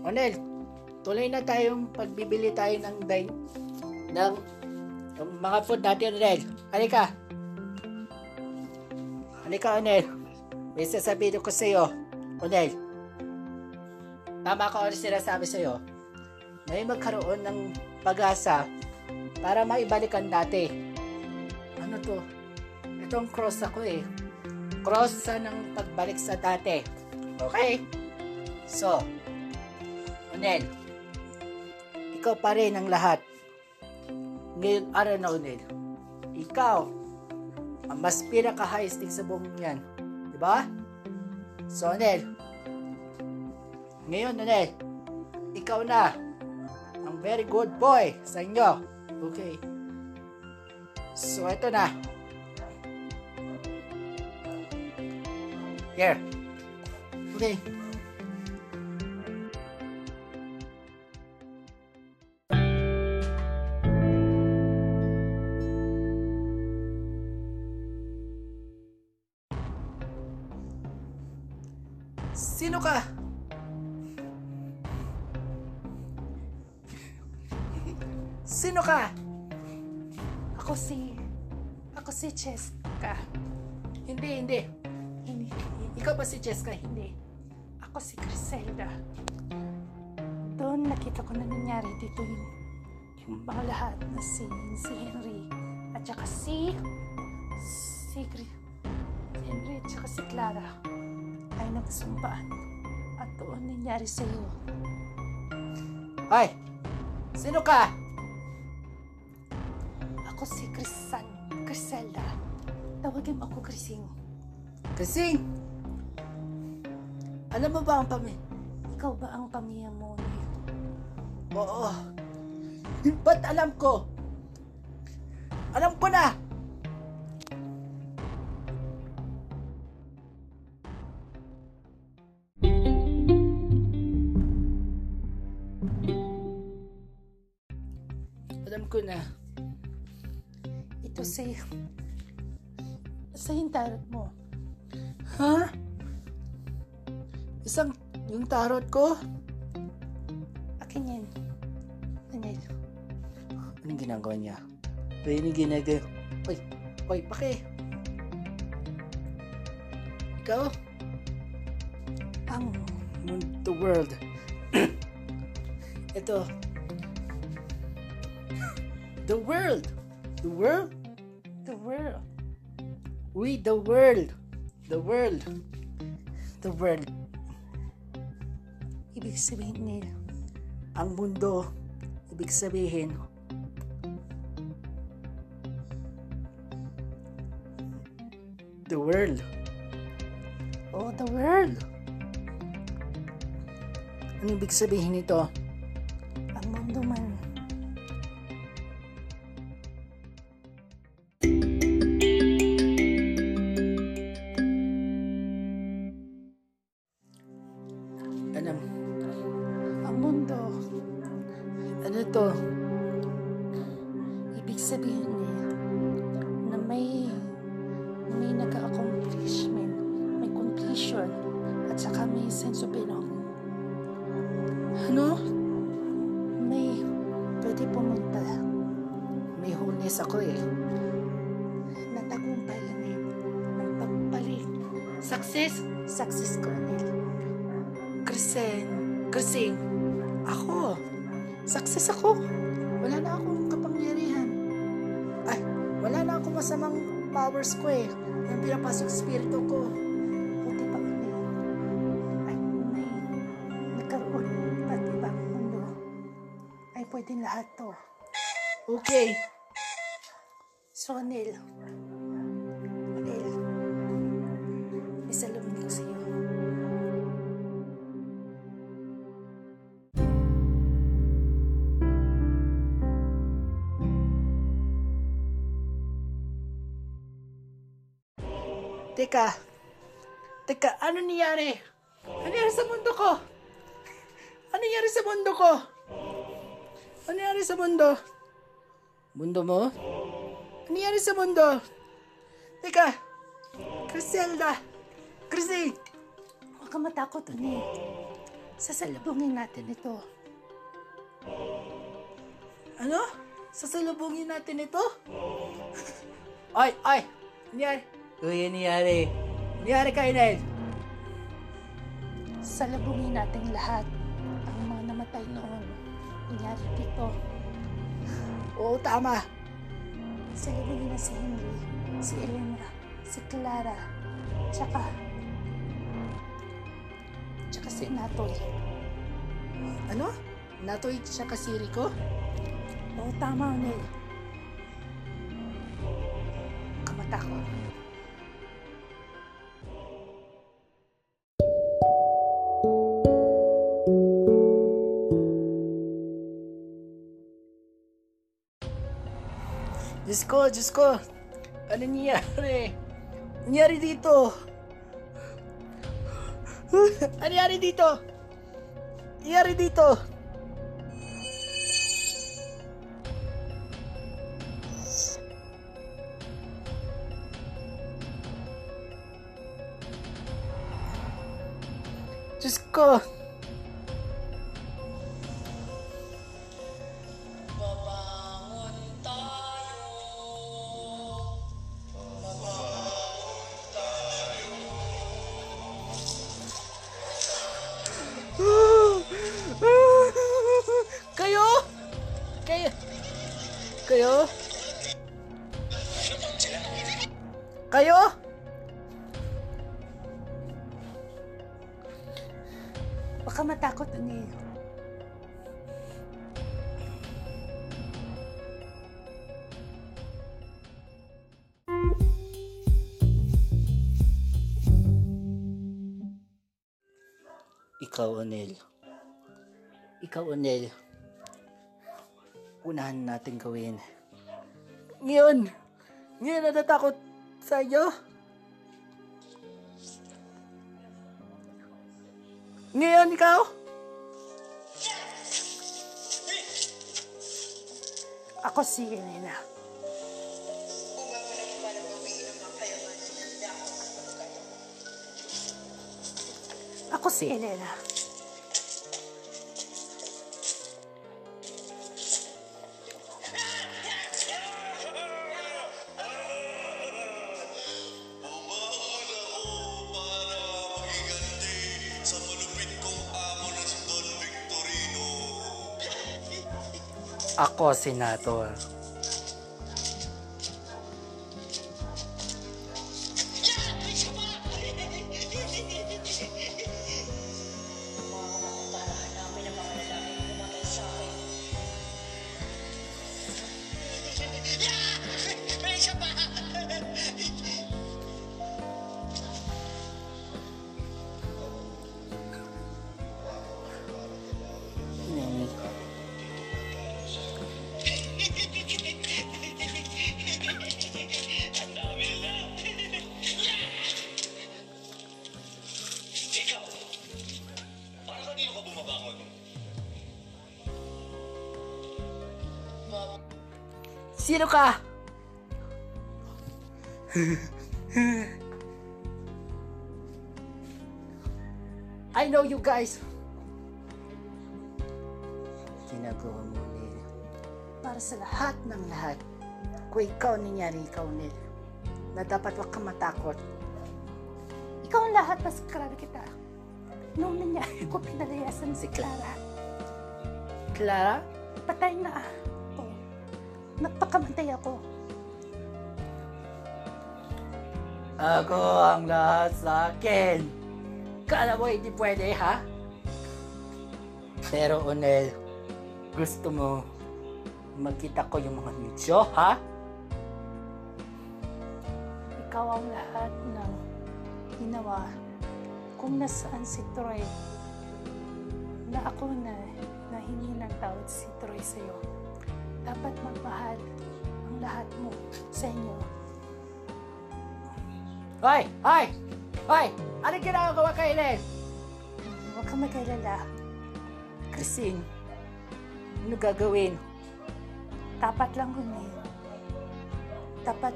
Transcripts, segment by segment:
Onel, tuloy na tayong pagbibili tayo ng din ng, ng mga food natin, Onel. Halika. Halika, Onel. May sasabihin ko sa iyo, Onel. Tama ka, Onel, sinasabi sa iyo. May magkaroon ng pag-asa para maibalikan dati. Ano to? Itong cross ako eh. Cross sa ng pagbalik sa dati. Okay? So, Onel, ikaw pa rin ang lahat. Ngayon araw na Onel, ikaw ang mas pinaka-highesting sa buong yan. Di ba? So, Onel, ngayon, Onel, ikaw na ang very good boy sa inyo. Okay. So, ito na. Here. Okay. Sino ka? Ako si... Ako si Cheska. Hindi, hindi. Hindi. Ikaw ba si Cheska? Hindi. Ako si Griselda. Doon nakita ko na nangyari dito yung, yung mga lahat na si, si Henry at saka si... Si Gri- Henry at saka si Clara ay nagsumpaan. At doon nangyari sa iyo. Ay! Sino ka? Ako si Crisan, Griselda. Tawagin mo ako Grising. Kasing! Alam mo ba ang pami... Ikaw ba ang pamilya mo ni Oo. Ba't alam ko? Alam ko na! Ko? Akin yan. Daniel. Anong ginagawa niya? Ay, anong ginagawa? Oy, oy, paki. Ikaw? Ang... The world. Ito. The world. The world? The world. We, the world. The world. The world. Ibig sabihin ni... Ang mundo. Ibig sabihin, the world. Oh, the world. Ano ibig sabihin nito? Pumunta May hunes ako eh. na tagumpayin ng pagbalik Success? success ko nila. Krisen. Krising. Ako. Success ako. Wala na akong kapangyarihan. Ay, wala na akong masamang powers ko eh. Yung pinapasok spirito ko. Pwede lahat to. Okay. So, Neil. Neil. May salamin ko sa iyo. Teka. Teka, ano nangyari? Ano nangyari sa mundo ko? Ano nangyari sa mundo ko? Nangyari sa mundo? Mundo mo? Ano nangyari sa mundo? Teka. Griselda. Chrissy. Huwag ka matakot, Neil. Sasalubungin natin ito. Ano? Sasalubungin natin ito? ay, ay! Nangyari? Uy, nangyari. Nangyari kay Nel. Salubungin natin lahat Dito. Oo, tama. Salubungin na si Henry, si Elena, si Clara, tsaka... tsaka si Natoy. Ano? Natoy siya kasi Rico? Oo, tama, Nel. Kamatakot. Diyos ko, Diyos ko. Ano nangyari? Nangyari dito? Ano nangyari dito? Nangyari dito? Ikaw, Onel. Ikaw, Onel. Unahan natin gawin. Ngayon! Ngayon natatakot sa iyo? Ngayon, ikaw? Ako si Elena. Don Victorino. Ako, Senator. Sino ka? I know you guys. Ginagawa mo, Nel. Para sa lahat. Ng lahat. Kung ikaw nangyari, ikaw, Nel. Na dapat wag kang matakot. Ikaw ang lahat, mas grabe kita. Noong nangyari ko, pinalayasan si Clara. Clara? Patay na ako. Nagpakamatay ako. Ako ang lahat sa akin. Kala mo hindi pwede, ha? Pero, Onel, gusto mo makita ko yung mga nicho, ha? Ikaw ang lahat ng ginawa kung nasaan si Troy. Na ako na nahingi ng tawad si Troy sa'yo. Dapat magmahal ang lahat mo sa inyo. Hoy! Hoy! Hoy! Anong ginagawa kay Len? Huwag kang mag-alala. Christine, ano gagawin? Dapat lang humin. Dapat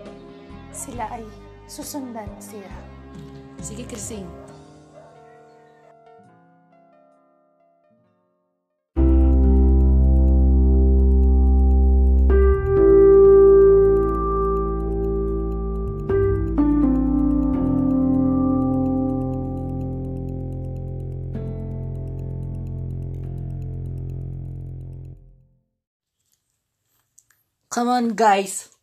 sila ay susundan siya. Sige, Christine. Come on, guys.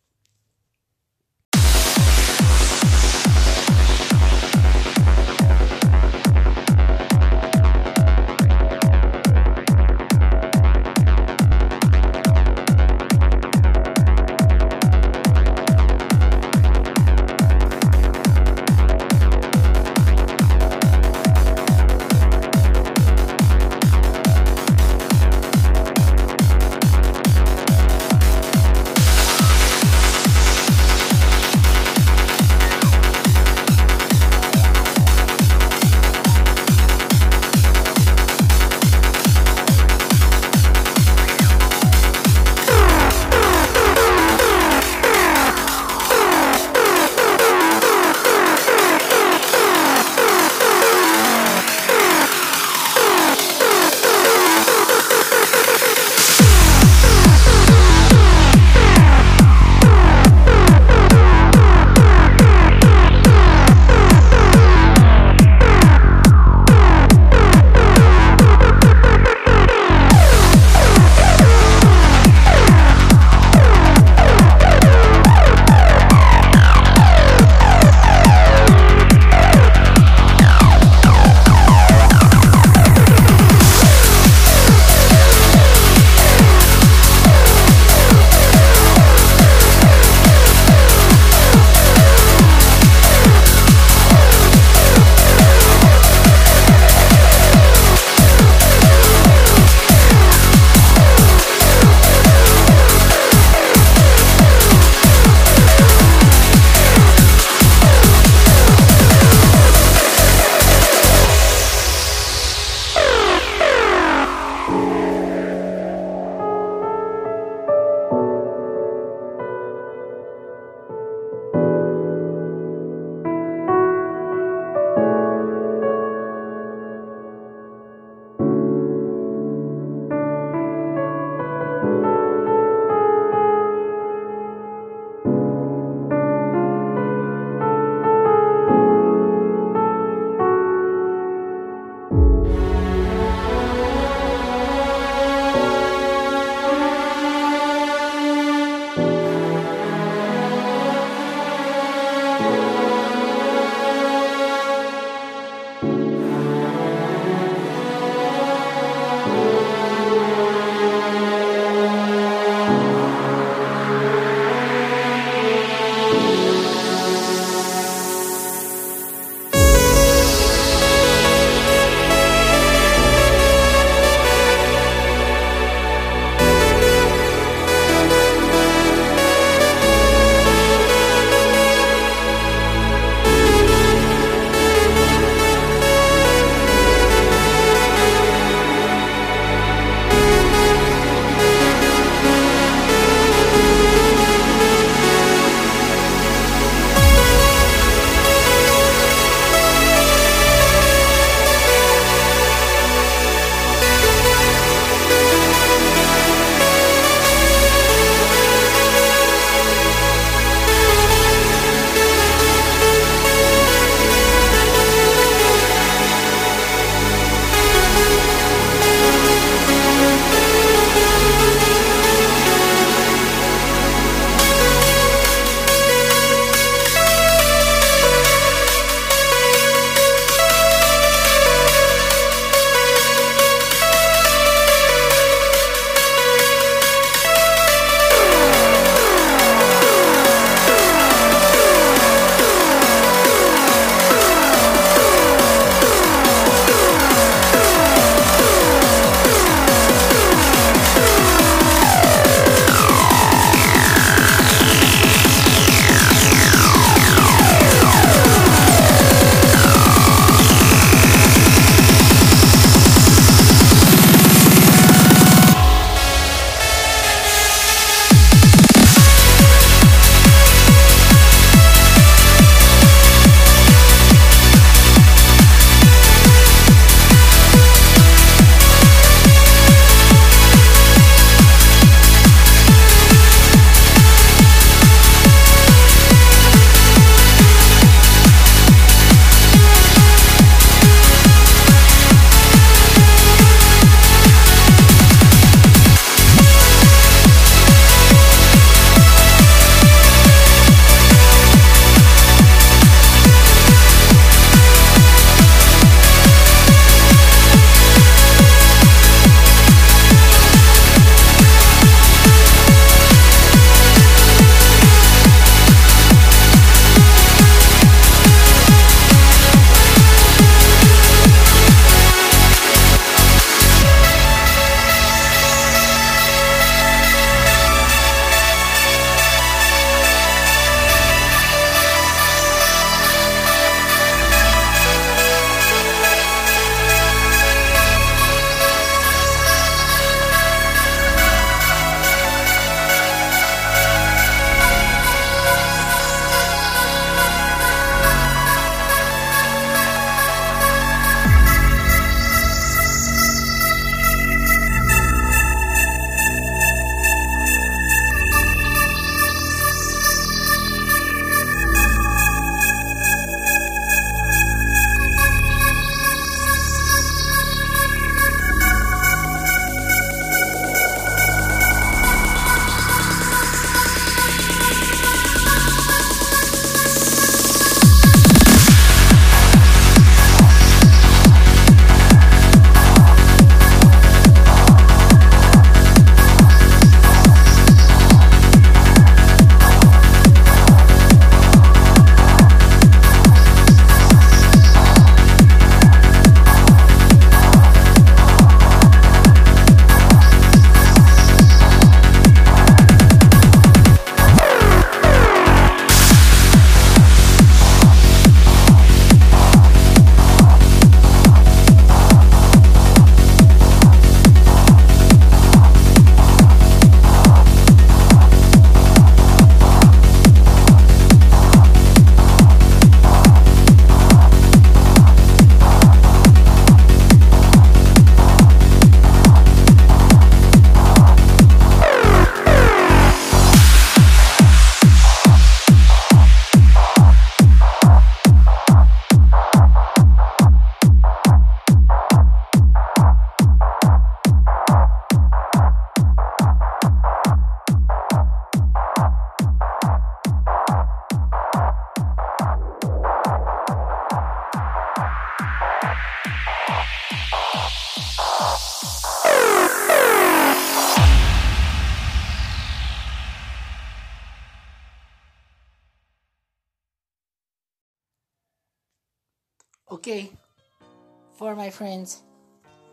Friends.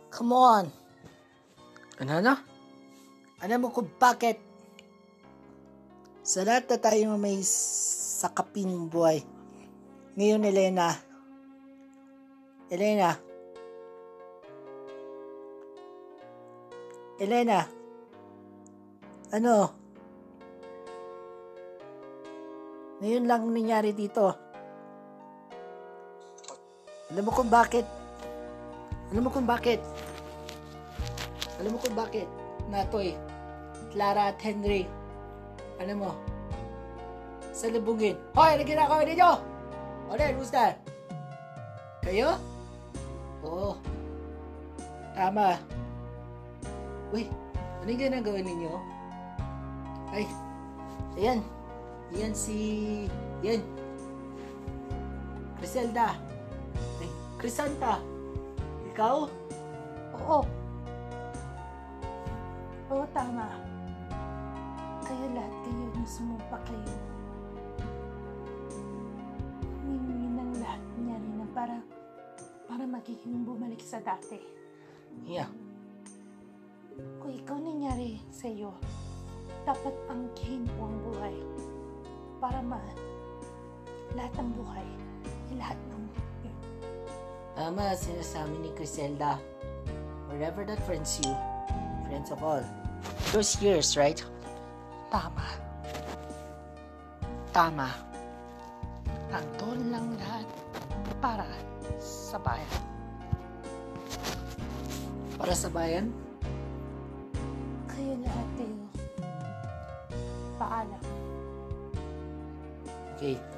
Come on. Ano na? Alam mo kung bakit sa lahat na tayo may sakapin buhay. Ngayon, Elena. Elena. Elena. Ano? Ngayon lang nangyari dito. Alam mo kung bakit? Alam mo kung bakit? Alam mo kung bakit? Natoy, Clara at Henry. Alam mo, salubungin. Hoy, ano ginagawa ninyo? Ano yan, who's that? Kayo? Oo. Tama. Uy, ano yung ginagawa ninyo? Ay, ayan. Yan si... Yan. Griselda. Ay, Crisanta. Ikaw? Oo. Oo, tama. Kayo lahat kayo na sumumpa kayo. Humingi ng lahat niya rin na para, para magiging bumalik sa dati. Yeah. Kung ikaw nangyari sa iyo, dapat angkin mo ang buhay para ma lahat ng buhay, ay lahat ng Tama, sinasabi ni Griselda. Wherever that friends you, friends of all. Those years, right? tama. Tama. Nandun lang lahat para sa bayan. Para sa bayan? Kayo lahat kayo. Paalam. Okay.